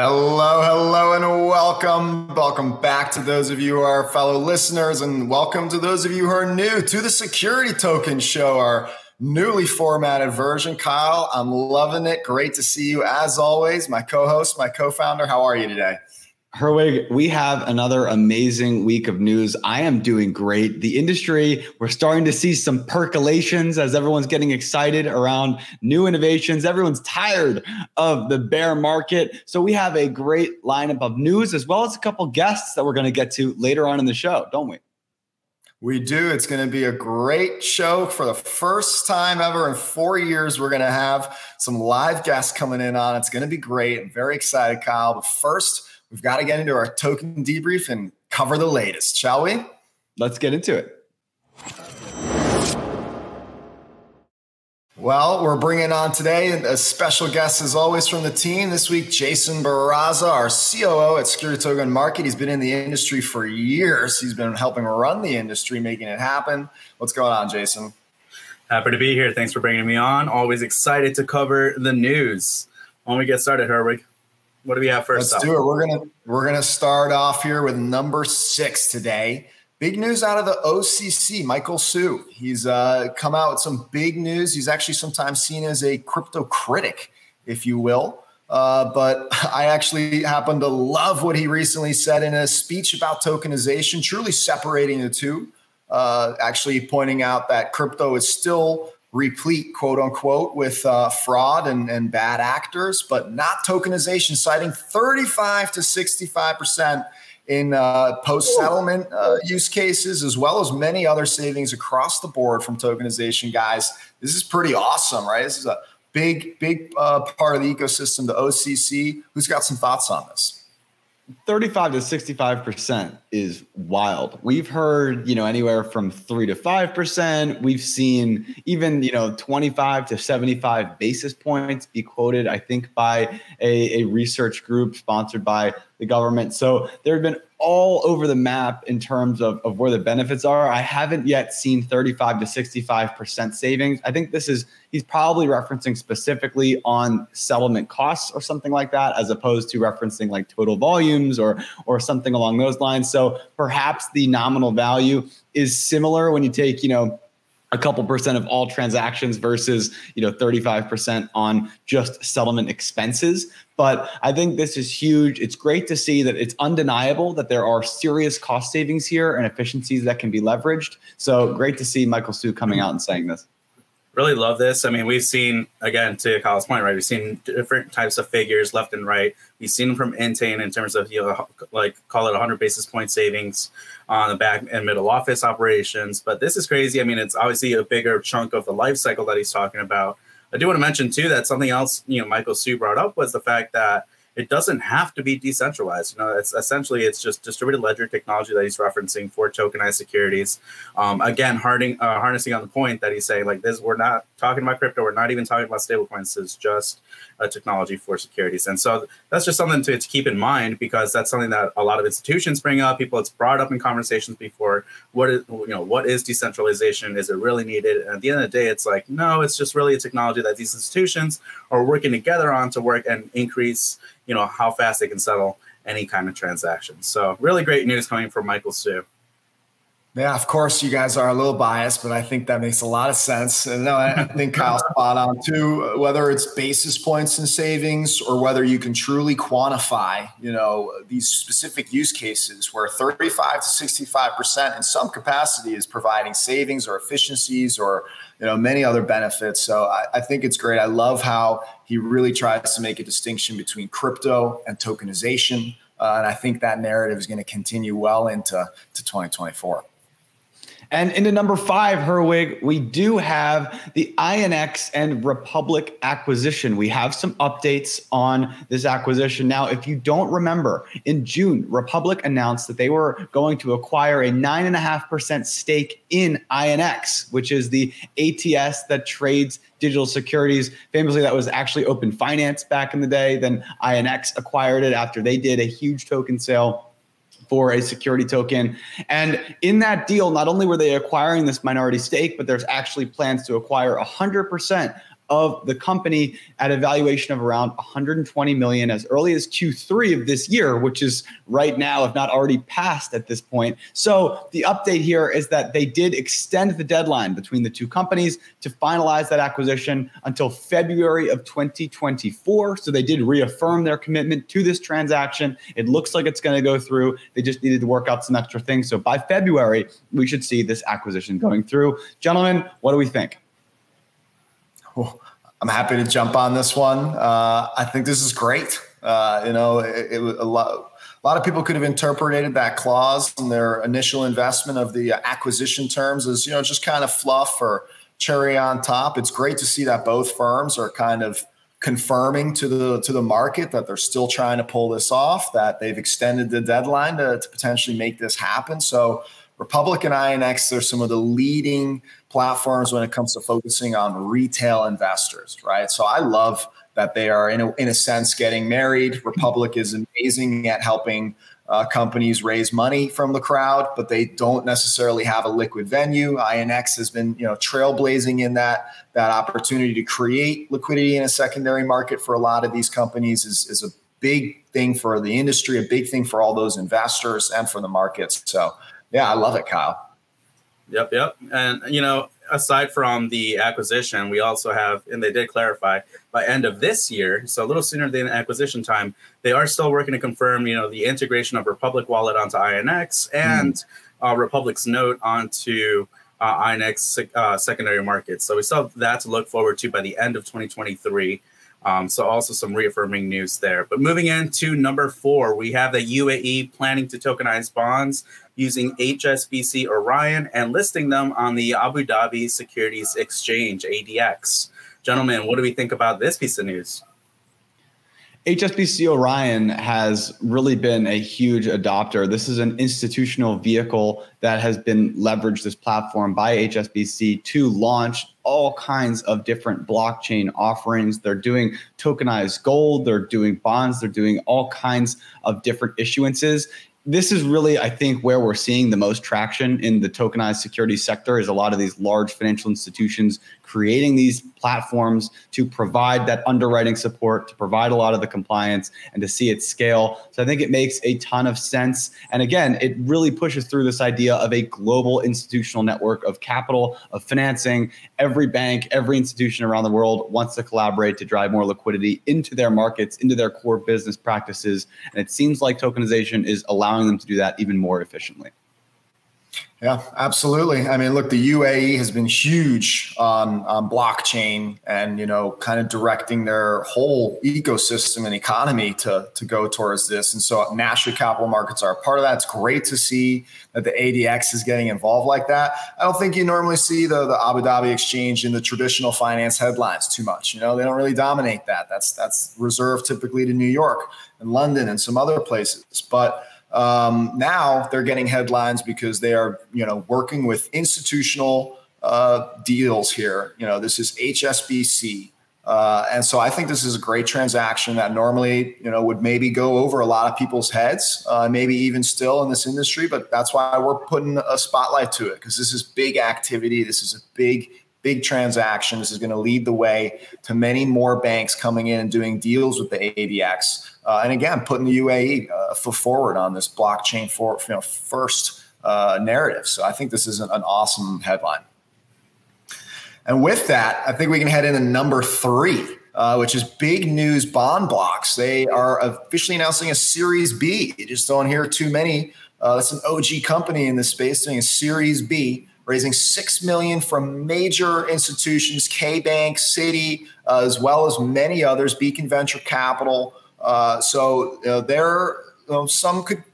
Hello, hello, and welcome. Welcome back to those of you who are fellow listeners, and welcome to those of you who are new to the Security Token Show, our newly formatted version. Kyle, I'm loving it. Great to see you as always. My co host, my co founder, how are you today? Herwig, we have another amazing week of news. I am doing great. The industry, we're starting to see some percolations as everyone's getting excited around new innovations. Everyone's tired of the bear market. So we have a great lineup of news as well as a couple guests that we're going to get to later on in the show, don't we? We do. It's going to be a great show for the first time ever in four years. We're going to have some live guests coming in on. It's going to be great. I'm very excited, Kyle. But first, we've got to get into our token debrief and cover the latest, shall we? Let's get into it. Well, we're bringing on today a special guest, as always, from the team. This week, Jason Baraza, our COO at Security Token Market. He's been in the industry for years. He's been helping run the industry, making it happen. What's going on, Jason? Happy to be here. Thanks for bringing me on. Always excited to cover the news. When we get started, Herwig, what do we have 1st Let's up? do it. We're gonna we're gonna start off here with number six today. Big news out of the OCC, Michael Hsu. He's uh, come out with some big news. He's actually sometimes seen as a crypto critic, if you will. Uh, but I actually happen to love what he recently said in a speech about tokenization, truly separating the two. Uh, actually, pointing out that crypto is still replete, quote unquote, with uh, fraud and, and bad actors, but not tokenization, citing 35 to 65% in uh, post settlement uh, use cases, as well as many other savings across the board from tokenization. Guys, this is pretty awesome, right? This is a big, big uh, part of the ecosystem, the OCC. Who's got some thoughts on this? 35 to 65% is wild. We've heard, you know, anywhere from 3 to 5%. We've seen even, you know, 25 to 75 basis points be quoted, I think, by a, a research group sponsored by the government. So there have been all over the map in terms of, of where the benefits are. I haven't yet seen 35 to 65% savings. I think this is, he's probably referencing specifically on settlement costs or something like that, as opposed to referencing like total volumes or, or something along those lines. So perhaps the nominal value is similar when you take, you know, a couple percent of all transactions versus you know 35% on just settlement expenses. But i think this is huge. It's great to see that it's undeniable that there are serious cost savings here and efficiencies that can be leveraged. So great to see Michael Hsu coming out and saying this really love this. I mean, we've seen again to Kyle's point, right? We've seen different types of figures left and right. We've seen from Intain in terms of you know like call it 100 basis point savings on the back and middle office operations. But this is crazy. I mean, it's obviously a bigger chunk of the life cycle that he's talking about. I do want to mention too that something else you know Michael Hsu brought up was the fact that it doesn't have to be decentralized. You know, it's essentially it's just distributed ledger technology that he's referencing for tokenized securities. Um, again, harding, uh, harnessing on the point that he's saying like this, we're not talking about crypto. We're not even talking about stablecoins. It's just technology for securities. And so that's just something to, to keep in mind because that's something that a lot of institutions bring up. People, it's brought up in conversations before. What is you know what is decentralization? Is it really needed? And at the end of the day, it's like no, it's just really a technology that these institutions are working together on to work and increase you know how fast they can settle any kind of transaction. So really great news coming from Michael Hsu. Yeah, of course, you guys are a little biased, but I think that makes a lot of sense. And no, I think Kyle's spot on too. Whether it's basis points and savings, or whether you can truly quantify, you know, these specific use cases where 35 to 65 percent in some capacity is providing savings or efficiencies or you know many other benefits. So I, I think it's great. I love how he really tries to make a distinction between crypto and tokenization. Uh, and I think that narrative is going to continue well into to 2024. And into number five, Herwig, we do have the INX and Republic acquisition. We have some updates on this acquisition. Now, if you don't remember, in June, Republic announced that they were going to acquire a 9.5% stake in INX, which is the ATS that trades digital securities. Famously, that was actually Open Finance back in the day. Then INX acquired it after they did a huge token sale for a security token. And in that deal, not only were they acquiring this minority stake, but there's actually plans to acquire 100% of the company at a valuation of around 120 million as early as Q3 of this year, which is right now, if not already passed at this point. So the update here is that they did extend the deadline between the two companies to finalize that acquisition until February of 2024. So they did reaffirm their commitment to this transaction. It looks like it's going to go through. They just needed to work out some extra things. So by February, we should see this acquisition going through. Gentlemen, what do we think? I'm happy to jump on this one. Uh, I think this is great. Uh, you know, it, it, a lot. A lot of people could have interpreted that clause in their initial investment of the acquisition terms as you know just kind of fluff or cherry on top. It's great to see that both firms are kind of confirming to the to the market that they're still trying to pull this off, that they've extended the deadline to, to potentially make this happen. So Republic and INX are some of the leading platforms when it comes to focusing on retail investors, right? So I love that they are, in a, in a sense, getting married. Republic is amazing at helping uh, companies raise money from the crowd, but they don't necessarily have a liquid venue. INX has been, you know, trailblazing in that that opportunity to create liquidity in a secondary market for a lot of these companies is, is a big thing for the industry, a big thing for all those investors and for the markets. So, yeah, I love it, Kyle. Yep, yep. And you know, aside from the acquisition, we also have, and they did clarify by end of this year, so a little sooner than acquisition time, they are still working to confirm, you know, the integration of Republic Wallet onto INX and mm. uh, Republic's note onto uh, INX uh, secondary markets. So we still have that to look forward to by the end of 2023. Um, so also some reaffirming news there. But moving into number four, we have the UAE planning to tokenize bonds using HSBC Orion and listing them on the Abu Dhabi Securities Exchange (ADX). Gentlemen, what do we think about this piece of news? HSBC Orion has really been a huge adopter. This is an institutional vehicle that has been leveraged this platform by HSBC to launch all kinds of different blockchain offerings. They're doing tokenized gold, they're doing bonds, they're doing all kinds of different issuances this is really, I think, where we're seeing the most traction in the tokenized security sector is a lot of these large financial institutions creating these platforms to provide that underwriting support, to provide a lot of the compliance, and to see it scale. So I think it makes a ton of sense. And again, it really pushes through this idea of a global institutional network of capital, of financing. Every bank, every institution around the world wants to collaborate to drive more liquidity into their markets, into their core business practices. And it seems like tokenization is allowing them to do that even more efficiently. Yeah, absolutely. I mean, look, the UAE has been huge on, on blockchain and, you know, kind of directing their whole ecosystem and economy to, to go towards this. And so national capital markets are a part of that. It's great to see that the ADX is getting involved like that. I don't think you normally see the, the Abu Dhabi exchange in the traditional finance headlines too much. You know, they don't really dominate that. That's, that's reserved typically to New York and London and some other places. But um, now they're getting headlines because they are, you know, working with institutional uh, deals here. You know, this is HSBC. Uh, and so I think this is a great transaction that normally, you know, would maybe go over a lot of people's heads, uh, maybe even still in this industry. But that's why we're putting a spotlight to it because this is big activity. This is a big, big transaction. This is going to lead the way to many more banks coming in and doing deals with the ADX. Uh, and again, putting the UAE uh, forward on this blockchain for you know, first uh, narrative. So I think this is an, an, awesome headline. And with that, I think we can head into number three, uh, which is big news BondbloX. They are officially announcing a Series B. You just don't hear too many. Uh, that's an OG company in this space doing a Series B raising six million from major institutions, K Bank, Citi, uh, as well as many others, Beacon Venture Capital, uh, so uh, there, you know, some could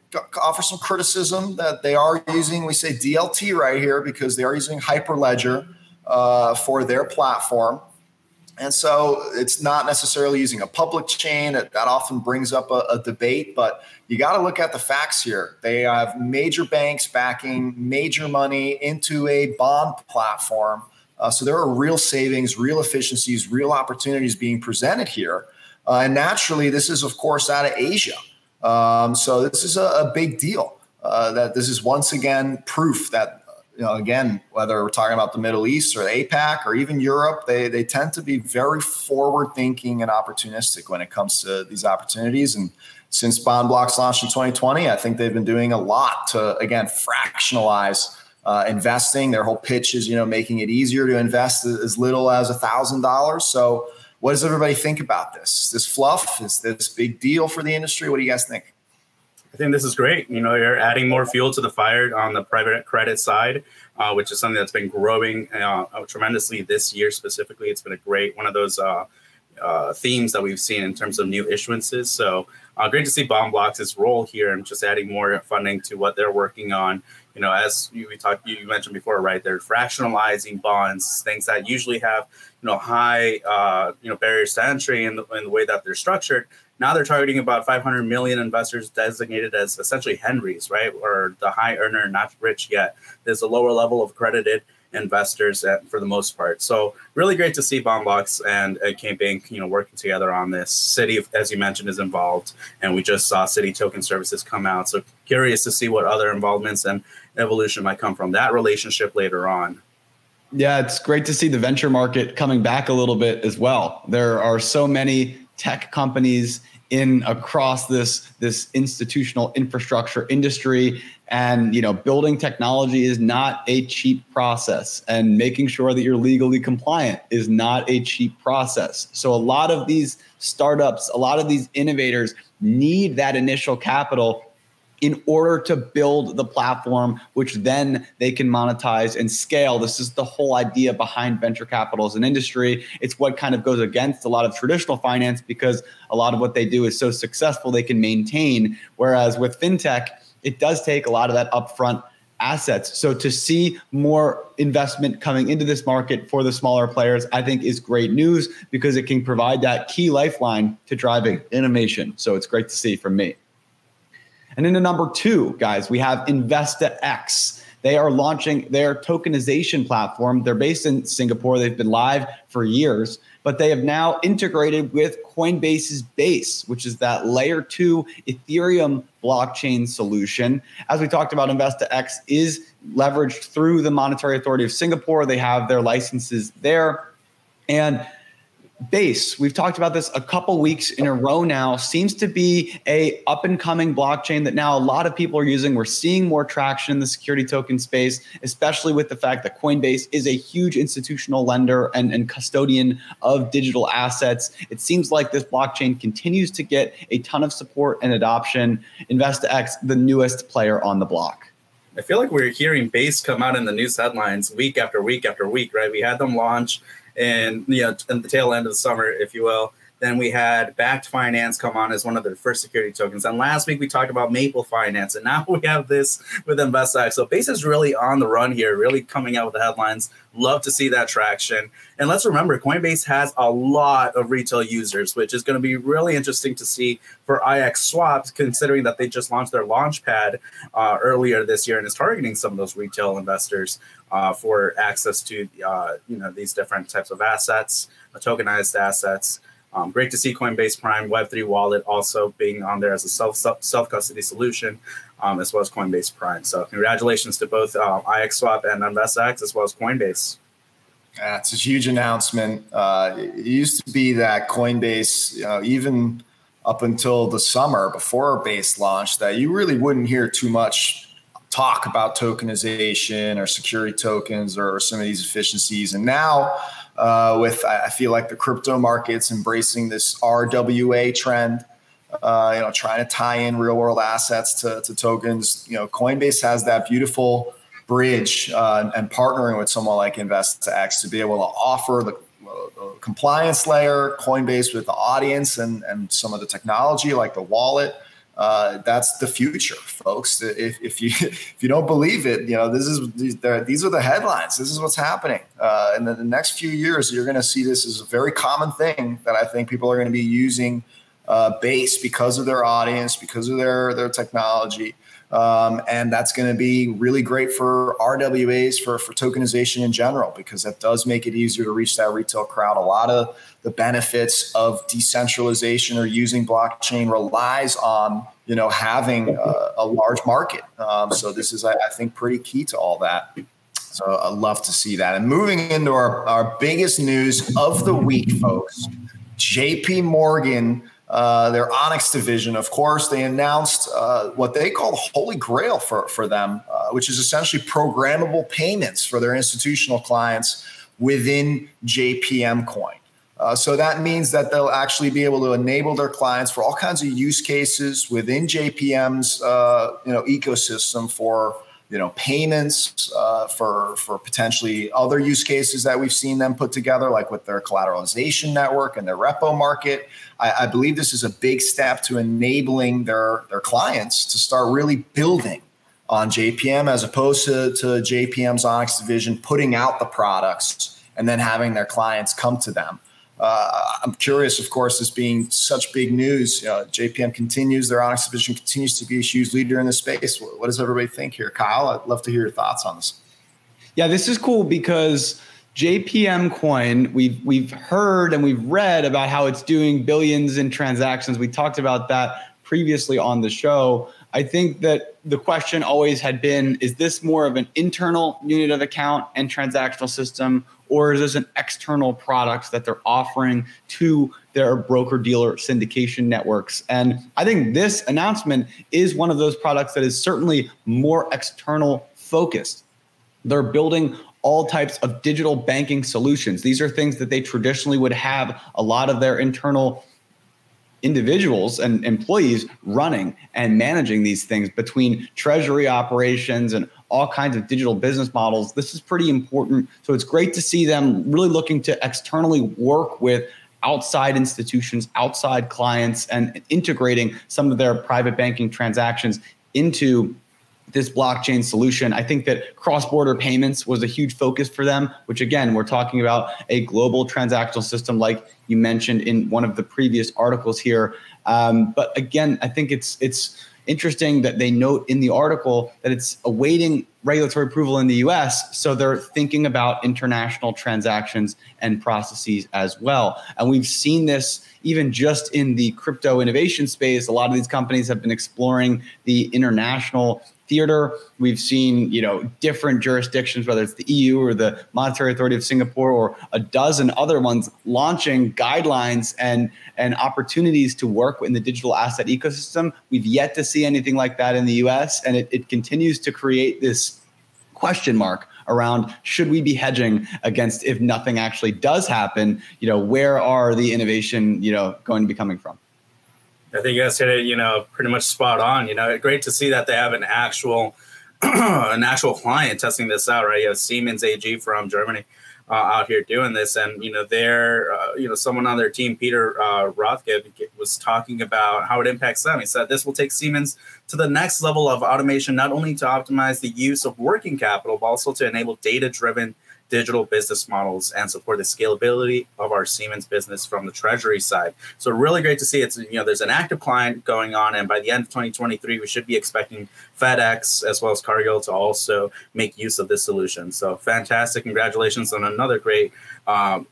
offer some criticism that they are using, we say DLT right here because they are using Hyperledger uh, for their platform. And so it's not necessarily using a public chain. That, that often brings up a, a debate, but you got to look at the facts here. They have major banks backing major money into a bond platform. Uh, so there are real savings, real efficiencies, real opportunities being presented here. Uh, and naturally, this is, of course, out of Asia. Um, so this is a, a big deal. Uh, that this is once again proof that you know, again, whether we're talking about the Middle East or APAC or even Europe, they they tend to be very forward thinking and opportunistic when it comes to these opportunities. And since BondbloX launched in 2020, I think they've been doing a lot to again fractionalize uh, investing. Their whole pitch is you know making it easier to invest as little as a thousand dollars. So, what does everybody think about this? Is this fluff? Is this big deal for the industry? What do you guys think? I think this is great. You know, you're adding more fuel to the fire on the private credit side, uh, which is something that's been growing uh, tremendously this year specifically. It's been a great one of those uh, uh themes that we've seen in terms of new issuances. So uh, great to see BondbloX' role here and just adding more funding to what they're working on. You know, as you, we talked, you mentioned before, right? They're fractionalizing bonds, things that usually have you know high uh, you know barriers to entry in the, in the way that they're structured now they're targeting about 500 million investors designated as essentially Henrys, right? Or the high earner, not rich yet. There's a lower level of accredited investors at, for the most part. So really great to see Blocks and uh, Bank, you know, working together on this. Citi, as you mentioned, is involved, and we just saw Citi Token Services come out. So curious to see what other involvements and evolution might come from that relationship later on. Yeah, it's great to see the venture market coming back a little bit as well. There are so many tech companies in across this this institutional infrastructure industry. And you know building technology is not a cheap process and making sure that you're legally compliant is not a cheap process. So a lot of these startups a lot of these innovators need that initial capital in order to build the platform, which then they can monetize and scale. This is the whole idea behind venture capital as an industry. It's what kind of goes against a lot of traditional finance because a lot of what they do is so successful they can maintain. Whereas with fintech, it does take a lot of that upfront assets. So to see more investment coming into this market for the smaller players, I think is great news because it can provide that key lifeline to driving innovation. So it's great to see from me. And then the number two, guys, we have InvestaX. They are launching their tokenization platform. They're based in Singapore. They've been live for years, but they have now integrated with Coinbase's Base, which is that layer two Ethereum blockchain solution. As we talked about, InvestaX is leveraged through the Monetary Authority of Singapore. They have their licenses there. And base. We've talked about this a couple weeks in a row now. Seems to be a up and coming blockchain that now a lot of people are using. We're seeing more traction in the security token space especially with the fact that coinbase is a huge institutional lender and, and custodian of digital assets. It seems like this blockchain continues to get a ton of support and adoption. InvestaX the newest player on the block. I feel like we're hearing base come out in the news headlines week after week after week, right? We had them launch and know, in the tail end of the summer, if you will. Then we had Backed Finance come on as one of the first security tokens. And last week we talked about Maple Finance, and now we have this with InvestX. So Base is really on the run here, really coming out with the headlines. Love to see that traction. And let's remember, Coinbase has a lot of retail users, which is going to be really interesting to see for IX Swaps, considering that they just launched their launchpad uh, earlier this year and is targeting some of those retail investors uh, for access to uh, you know these different types of assets, tokenized assets. Um, great to see Coinbase Prime Web3 wallet also being on there as a self self custody solution, um, as well as Coinbase Prime. So congratulations to both uh, IXSwap and InvestX, as well as Coinbase. Yeah, it's a huge announcement. Uh, it used to be that Coinbase, you know, even up until the summer before base launch, that you really wouldn't hear too much talk about tokenization or security tokens or some of these efficiencies. And now uh, with I feel like the crypto markets embracing this RWA trend. Uh, you know, trying to tie in real world assets to, to tokens. You know, Coinbase has that beautiful bridge uh, and partnering with someone like InvestX to be able to offer the, compliance layer, Coinbase with the audience and, and some of the technology like the wallet uh, that's the future, folks. If, if you if you don't believe it, you know this is these, these are the headlines. This is what's happening. Uh, in the, the, next few years, you're going to see this as a very common thing that I think people are going to be using uh, base because of their audience, because of their their technology. Um, and that's going to be really great for RWAs for, for tokenization in general because that does make it easier to reach that retail crowd. A lot of the benefits of decentralization or using blockchain relies on you know having a, a large market. Um, so this is, I, I, think, pretty key to all that. So I love to see that. And moving into our, our biggest news of the week, folks, JP Morgan. Uh, their Onyx division, of course, they announced uh, what they call the holy grail for, for them, uh, which is essentially programmable payments for their institutional clients within JPM Coin. Uh, so that means that they'll actually be able to enable their clients for all kinds of use cases within JPM's uh, you know ecosystem for you know payments uh, for for potentially other use cases that we've seen them put together, like with their collateralization network and their repo market. I, I believe this is a big step to enabling their their clients to start really building on JPM as opposed to, to JPM's Onyx division putting out the products and then having their clients come to them uh, I'm curious, of course, this being such big news. JPM continues, their Onyx division continues to be a huge leader in the space. What does everybody think here? Kyle, I'd love to hear your thoughts on this. Yeah, this is cool because JPM coin, we've we've heard and we've read about how it's doing billions in transactions. We talked about that previously on the show. I think that the question always had been is this more of an internal unit of account and transactional system or is this an external product that they're offering to their broker dealer syndication networks? And I think this announcement is one of those products that is certainly more external focused. They're building all types of digital banking solutions. These are things that they traditionally would have a lot of their internal individuals and employees running and managing these things between treasury operations and all kinds of digital business models. This is pretty important. So it's great to see them really looking to externally work with outside institutions, outside clients, and integrating some of their private banking transactions into this blockchain solution. I think that cross border payments was a huge focus for them, which again, we're talking about a global transactional system, like you mentioned in one of the previous articles here. Um, but again, I think it's it's interesting that they note in the article that it's awaiting regulatory approval in the US. So they're thinking about international transactions and processes as well. And we've seen this even just in the crypto innovation space. A lot of these companies have been exploring the international theater. We've seen, you know, different jurisdictions, whether it's the EU or the Monetary Authority of Singapore or a dozen other ones launching guidelines and and opportunities to work in the digital asset ecosystem. We've yet to see anything like that in the US. And it, it continues to create this question mark around should we be hedging against if nothing actually does happen you know where are the innovation you know going to be coming from I think you guys hit it, you know, pretty much spot on. You know, great to see that they have an actual an actual client testing this out, right? You have Siemens AG from Germany uh, out here doing this, and you know, they're uh, you know, someone on their team, Peter uh, Rathgeb, was talking about how it impacts them. He said this will take Siemens to the next level of automation, not only to optimize the use of working capital, but also to enable data-driven digital business models and support the scalability of our Siemens business from the treasury side. So really great to see it's you know there's an active client going on, and by the end of 2023, we should be expecting FedEx as well as Cargill to also make use of this solution. So fantastic! Congratulations on another great um,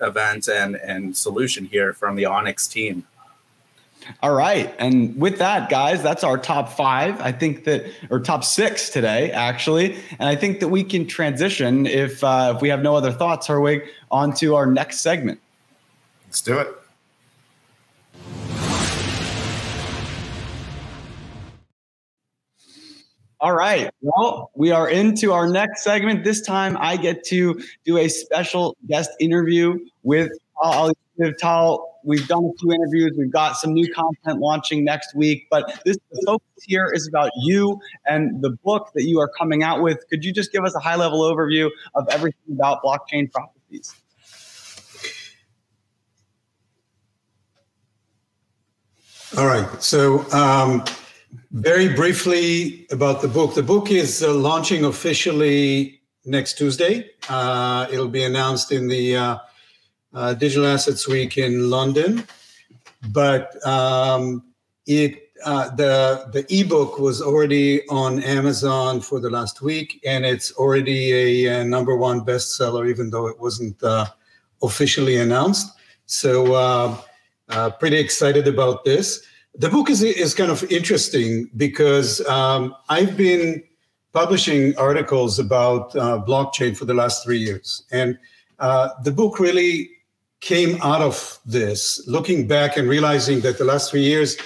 event and and solution here from the Onyx team. All right. And with that, guys, that's our top five. I think that, or top six today, actually. And I think that we can transition, if, uh, if we have no other thoughts, Herwig, onto our next segment. Let's do it. All right. Well, we are into our next segment. This time I get to do a special guest interview with Tal. Tal We've done a few interviews. We've got some new content launching next week. But this the focus here is about you and the book that you are coming out with. Could you just give us a high level overview of everything about blockchain prophecies? All right. So, um, very briefly about the book. The book is uh, launching officially next Tuesday. Uh, it'll be announced in the uh, uh, Digital Assets Week in London, but um, it uh, the the ebook was already on Amazon for the last week, and it's already a, a number one bestseller, even though it wasn't uh, officially announced. So, uh, uh, pretty excited about this. The book is is kind of interesting because um, I've been publishing articles about uh, blockchain for the last three years. And uh, the book really came out of this, looking back and realizing that the last three years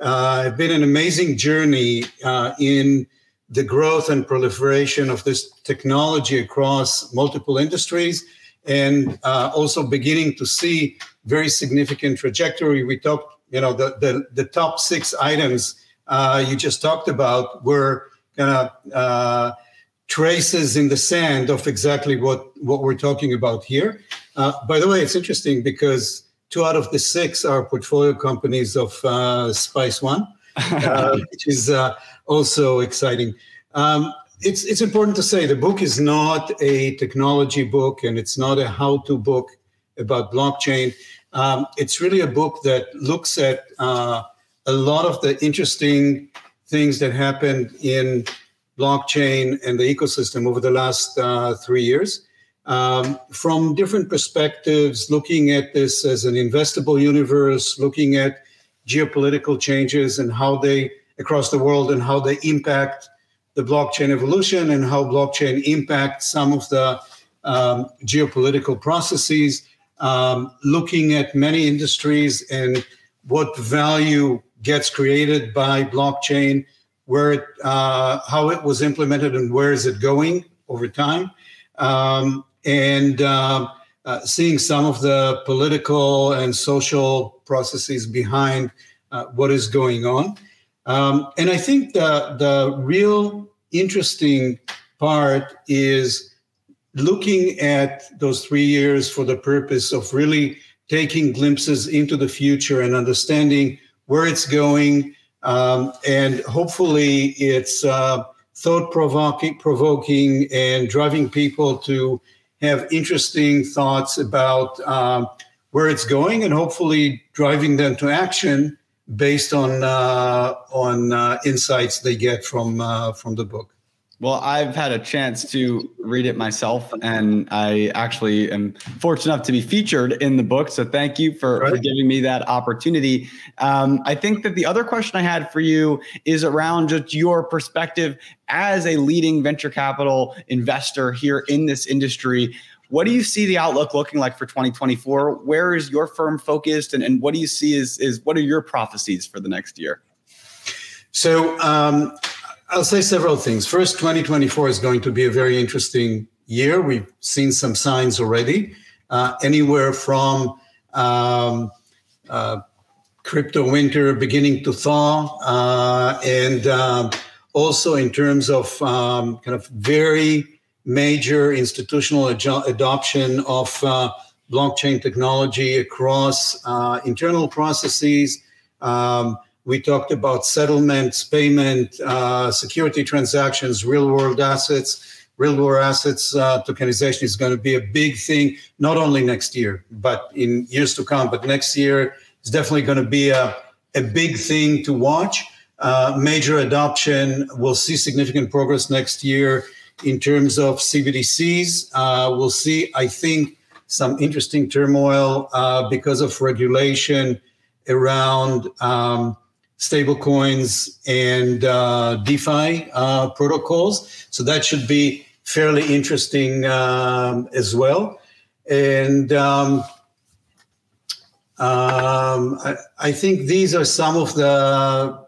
uh, have been an amazing journey uh, in the growth and proliferation of this technology across multiple industries and uh, also beginning to see very significant trajectory. We talked, you know, the, the, the top six items uh, you just talked about were kind of uh, traces in the sand of exactly what, what we're talking about here. Uh, by the way, it's interesting because two out of the six are portfolio companies of uh, Spice One, uh, which is uh, also exciting. Um, it's, it's important to say the book is not a technology book and it's not a how to book about blockchain. Um, it's really a book that looks at uh, a lot of the interesting things that happened in blockchain and the ecosystem over the last uh, three years. Um, from different perspectives, looking at this as an investable universe, looking at geopolitical changes and how they across the world and how they impact the blockchain evolution and how blockchain impacts some of the um, geopolitical processes, um, looking at many industries and what value gets created by blockchain, where it, uh, how it was implemented and where is it going over time, um, and uh, uh, seeing some of the political and social processes behind uh, what is going on. Um, and I think the the real interesting part is looking at those three years for the purpose of really taking glimpses into the future and understanding where it's going. Um, and hopefully it's uh, thought provoking and driving people to have interesting thoughts about um, where it's going and hopefully driving them to action based on uh, on uh, insights they get from uh, from the book. Well, I've had a chance to read it myself, and I actually am fortunate enough to be featured in the book. So, thank you for, right. for giving me that opportunity. Um, I think that the other question I had for you is around just your perspective as a leading venture capital investor here in this industry. What do you see the outlook looking like for 2024? Where is your firm focused, and, and what do you see is, is what are your prophecies for the next year? So, um, I'll say several things. First, 2024 is going to be a very interesting year. We've seen some signs already, uh, anywhere from um, uh, crypto winter beginning to thaw, uh, and um, also in terms of um, kind of very major institutional ad- adoption of uh, blockchain technology across uh, internal processes. We talked about settlements, payment, uh, security transactions, real world assets. Real world assets uh, tokenization is going to be a big thing, not only next year, but in years to come. But next year is definitely going to be a, a big thing to watch. Uh, major adoption. We'll see significant progress next year in terms of CBDCs. Uh, we'll see, I think, some interesting turmoil uh, because of regulation around um, stablecoins and uh, DeFi uh, protocols. So that should be fairly interesting um, as well. And um, um, I, I, think these are some of the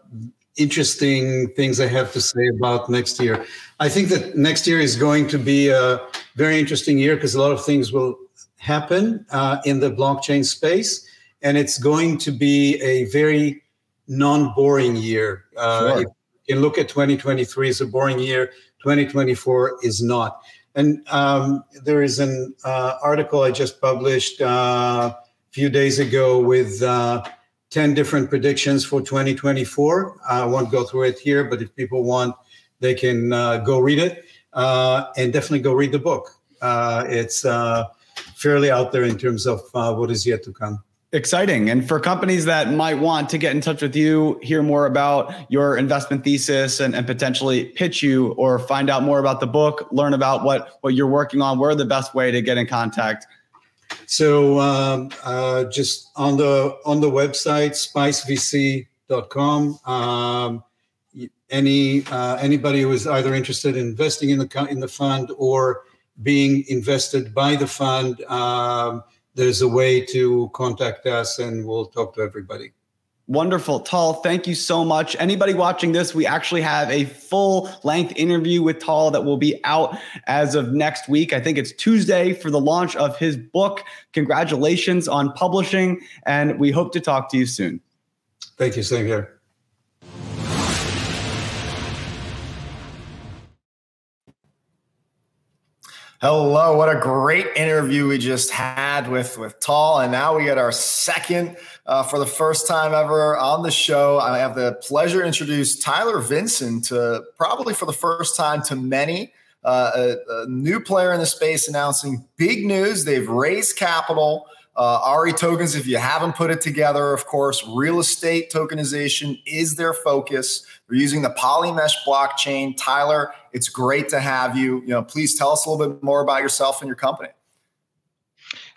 interesting things I have to say about next year. I think that next year is going to be a very interesting year because a lot of things will happen uh, in the blockchain space. And it's going to be a very non-boring year. Uh, sure. You can look at 2023 as a boring year. 2024 is not. And um, there is an uh, article I just published uh, a few days ago with uh, 10 different predictions for 2024. I won't go through it here, but if people want, they can uh, go read it uh, and definitely go read the book. it's fairly out there in terms of what is yet to come exciting. And for companies that might want to get in touch with you, hear more about your investment thesis and, and potentially pitch you or find out more about the book, learn about what, what you're working on, where the best way to get in contact? So um, uh, just on the on the website spicevc.com, um, any uh, anybody who is either interested in investing in the in the fund or being invested by the fund, um, there's a way to contact us, and we'll talk to everybody. Wonderful. Tal, thank you so much. Anybody watching this, we actually have a full length interview with Tal that will be out as of next week. I think it's Tuesday for the launch of his book. Congratulations on publishing, and we hope to talk to you soon. Thank you. Same here. Hello, what a great interview we just had with with Tal, and now we get our second uh, for the first time ever on the show. I have the pleasure to introduce Tyler Vinson to probably for the first time to many. Uh, a, a, new player in the space announcing big news. They've raised capital. Uh, REtokens, if you haven't put it together, of course, real estate tokenization is their focus. They're using the Polymesh blockchain. Tyler, it's great to have you. You know, please tell us a little bit more about yourself and your company.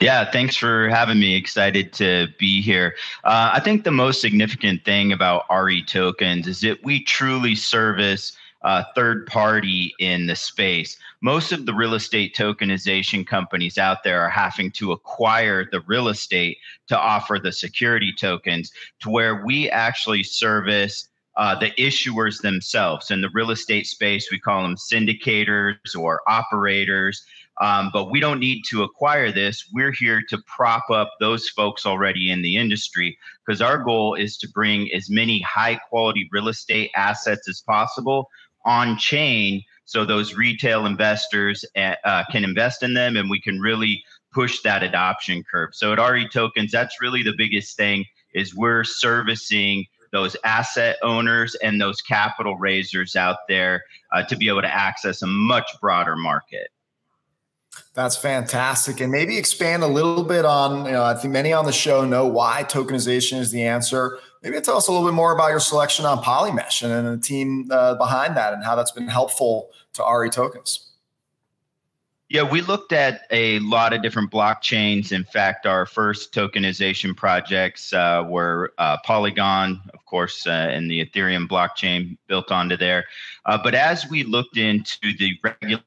Yeah, thanks for having me. Excited to be here. Uh, I think the most significant thing about REtokens is that we truly service uh, third party in the space. Most of the real estate tokenization companies out there are having to acquire the real estate to offer the security tokens, to where we actually service uh, the issuers themselves. In the real estate space, we call them syndicators or operators. Um, but we don't need to acquire this. We're here to prop up those folks already in the industry because our goal is to bring as many high quality real estate assets as possible on chain so those retail investors uh, uh, can invest in them and we can really push that adoption curve. So at REtokens, that's really the biggest thing is we're servicing those asset owners and those capital raisers out there uh, to be able to access a much broader market. That's fantastic. And maybe expand a little bit on, you know, I think many on the show know why tokenization is the answer. Maybe tell us a little bit more about your selection on Polymesh and, and the team uh, behind that and how that's been helpful to REtokens. Yeah, we looked at a lot of different blockchains. In fact, our first tokenization projects uh, were uh, Polygon, of course, uh, and the Ethereum blockchain built onto there. Uh, but as we looked into the regular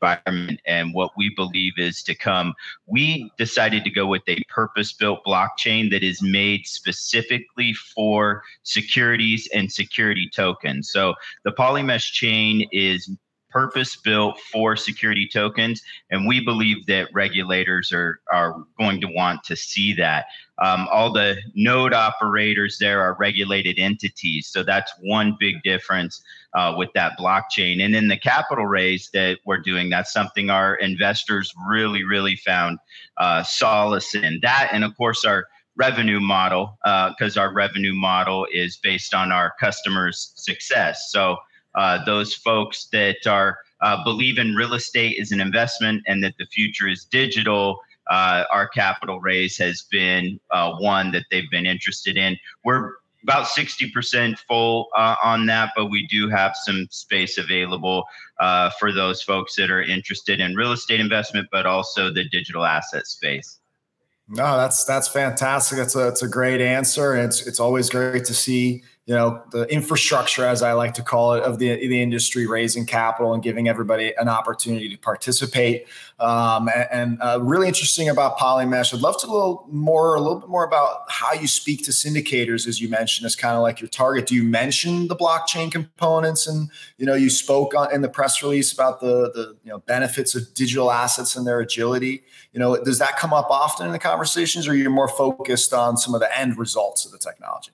environment and what we believe is to come, we decided to go with a purpose built blockchain that is made specifically for securities and security tokens. So the Polymesh chain is purpose built for security tokens. And we believe that regulators are, are going to want to see that. Um, all the node operators there are regulated entities. So that's one big difference uh, with that blockchain. And then the capital raise that we're doing, that's something our investors really, really found uh, solace in. That, and of course, our revenue model, because uh, our revenue model is based on our customers' success. So uh, those folks that are uh, believe in real estate as an investment and that the future is digital. Uh, our capital raise has been uh, one that they've been interested in. We're about 60% full uh, on that, but we do have some space available for those folks that are interested in real estate investment, but also the digital asset space. No, that's that's fantastic. That's a that's a great answer, it's it's always great to see you know the infrastructure as i like to call it of the, the industry raising capital and giving everybody an opportunity to participate. Um, and, and uh, really interesting about polymesh. I'd love to know more a little bit more about how you speak to syndicators as you mentioned as kind of like your target. Do you mention the blockchain components? And you know you spoke on, in the press release about the the you know benefits of digital assets and their agility. You know does that come up often in the conversations or you're more focused on some of the end results of the technology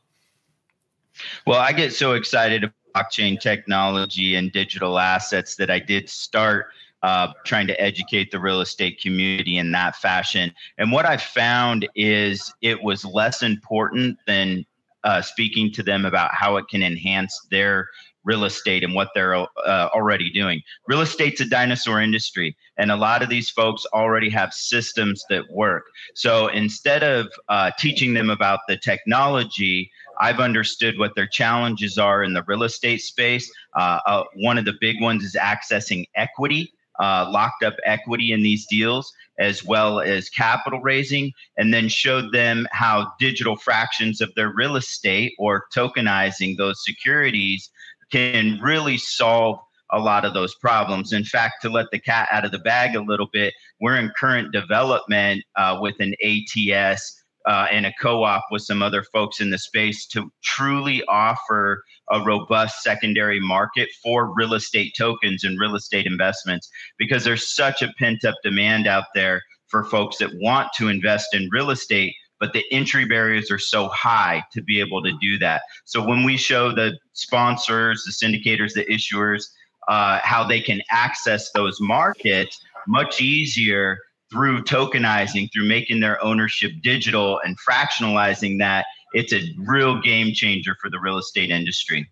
well, I get so excited about blockchain technology and digital assets that I did start uh, trying to educate the real estate community in that fashion. And what I found is it was less important than uh, speaking to them about how it can enhance their real estate and what they're uh, already doing. Real estate's a dinosaur industry, and a lot of these folks already have systems that work. So instead of uh, teaching them about the technology, I've understood what their challenges are in the real estate space. Uh, uh, one of the big ones is accessing equity, uh, locked up equity in these deals, as well as capital raising, and then showed them how digital fractions of their real estate or tokenizing those securities can really solve a lot of those problems. In fact, to let the cat out of the bag a little bit, we're in current development uh, with an ATS uh, and a co-op with some other folks in the space to truly offer a robust secondary market for real estate tokens and real estate investments because there's such a pent-up demand out there for folks that want to invest in real estate but the entry barriers are so high to be able to do that so when we show the sponsors the syndicators the issuers uh, how they can access those markets much easier through tokenizing, through making their ownership digital and fractionalizing that, it's a real game changer for the real estate industry.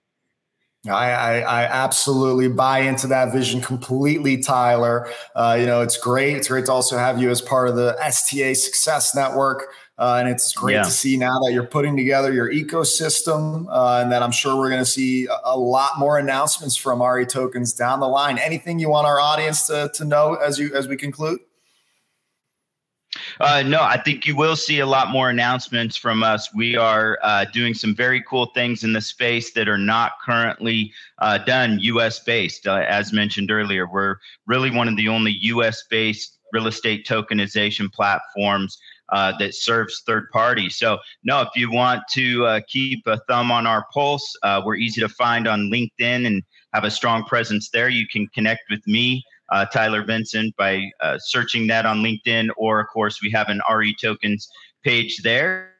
I, I, I, absolutely buy into that vision completely, Tyler. Uh, you know, it's great. It's great to also have you as part of the STA Success Network. Uh, and it's great yeah. to see now that you're putting together your ecosystem, uh, and that I'm sure we're going to see a, a, lot more announcements from REtokens down the line. Anything you want our audience to, to know as you as we conclude? Uh, no, I think you will see a lot more announcements from us. We are uh, doing some very cool things in the space that are not currently uh, done US based. Uh, as mentioned earlier, we're really one of the only US based real estate tokenization platforms uh, that serves third parties. So, no, if you want to uh, keep a thumb on our pulse, we're easy to find on LinkedIn and have a strong presence there. You can connect with me uh, Tyler Vinson by uh, searching that on LinkedIn, or of course, we have an REtokens page there.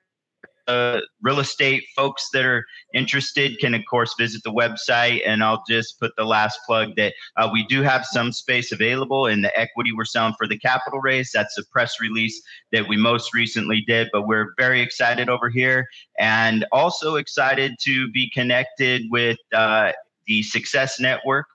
Uh, real estate folks that are interested can, of course, visit the website. And I'll just put the last plug that uh, we do have some space available in the equity we're selling for the capital raise. That's a press release that we most recently did, but we're very excited over here and also excited to be connected with uh, the Success Network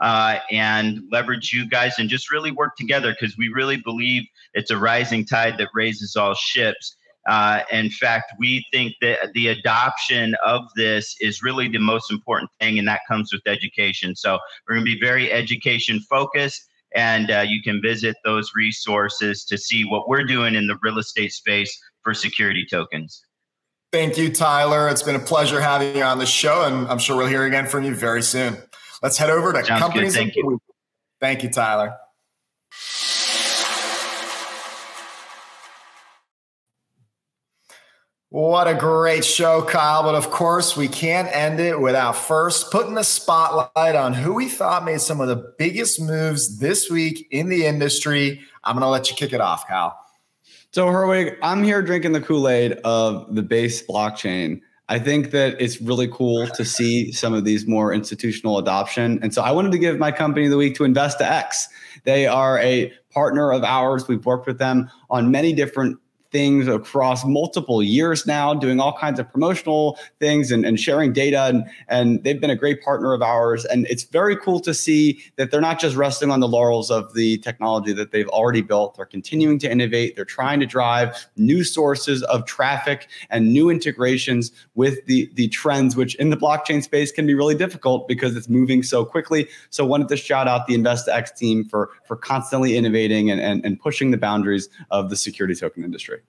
uh, and leverage you guys and just really work together because we really believe it's a rising tide that raises all ships. Uh, in fact, we think that the adoption of this is really the most important thing, and that comes with education. So we're going to be very education focused, and uh, you can visit those resources to see what we're doing in the real estate space for security tokens. Thank you, Tyler. It's been a pleasure having you on the show, and I'm sure we'll hear again from you very soon. Let's head over to Sounds companies. Thank you. Thank you, Tyler. What a great show, Kyle. But of course, we can't end it without first putting the spotlight on who we thought made some of the biggest moves this week in the industry. I'm going to let you kick it off, Kyle. So, Herwig, I'm here drinking the Kool Aid of the base blockchain. I think that it's really cool to see some of these more institutional adoption. And so I wanted to give my company of the week to InvestaX. They are a partner of ours. We've worked with them on many different things across multiple years now, doing all kinds of promotional things and, and sharing data. And, and they've been a great partner of ours. And it's very cool to see that they're not just resting on the laurels of the technology that they've already built. They're continuing to innovate. They're trying to drive new sources of traffic and new integrations with the, the trends, which in the blockchain space can be really difficult because it's moving so quickly. So wanted to shout out the InvestaX team for, for constantly innovating and, and, and pushing the boundaries of the security token industry.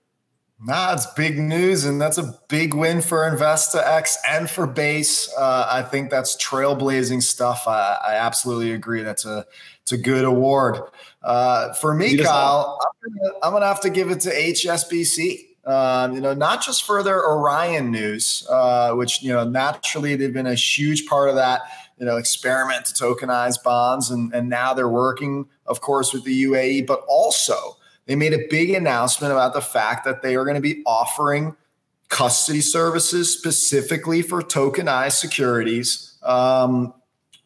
Nah, it's big news, and that's a big win for InvestaX and for Base. Uh, I think that's trailblazing stuff. I, I, absolutely agree. That's a it's a good award uh, for me, Kyle. I'm gonna, I'm gonna, have to give it to HSBC. Um, you know, not just for their Orion news, uh, which you know naturally they've been a huge part of that you know experiment to tokenize bonds, and and now they're working, of course, with the UAE, but also they made a big announcement about the fact that they are going to be offering custody services specifically for tokenized securities um,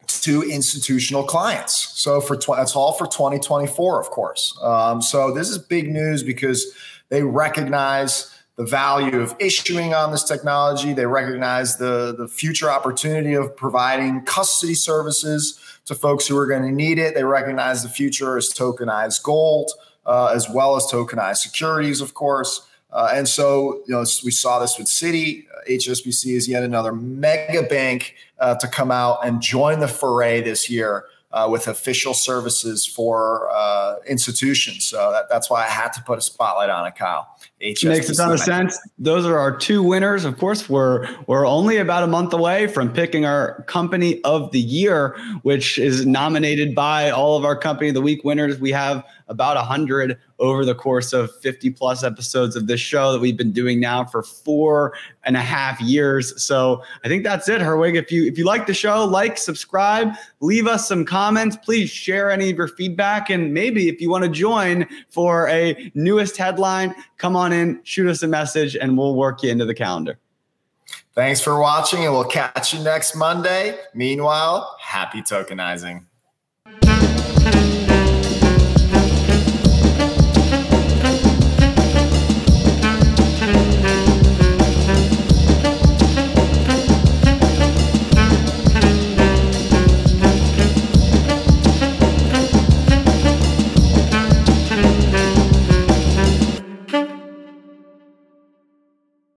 to institutional clients. So for tw- that's all for 2024, of course. Um, so this is big news because they recognize the value of issuing on this technology. They recognize the, the future opportunity of providing custody services to folks who are going to need it. They recognize the future as tokenized gold uh, as well as tokenized securities, of course. Uh, and so, you know, we saw this with Citi. HSBC is yet another mega bank uh, to come out and join the foray this year. Uh, with official services for uh, institutions. So that, that's why I had to put a spotlight on it, Kyle. HSBC Makes a ton of sense. Those are our two winners. Of course, we're we're only about a month away from picking our company of the year, which is nominated by all of our company of the week winners. We have about a 100 over the course of 50 plus episodes of this show that we've been doing now for four and a half years. So I think that's it, Herwig. If you if you like the show, like, subscribe, leave us some comments. Please share any of your feedback. And maybe if you want to join for a newest headline, come on in, shoot us a message, and we'll work you into the calendar. Thanks for watching, and we'll catch you next Monday. Meanwhile, happy tokenizing.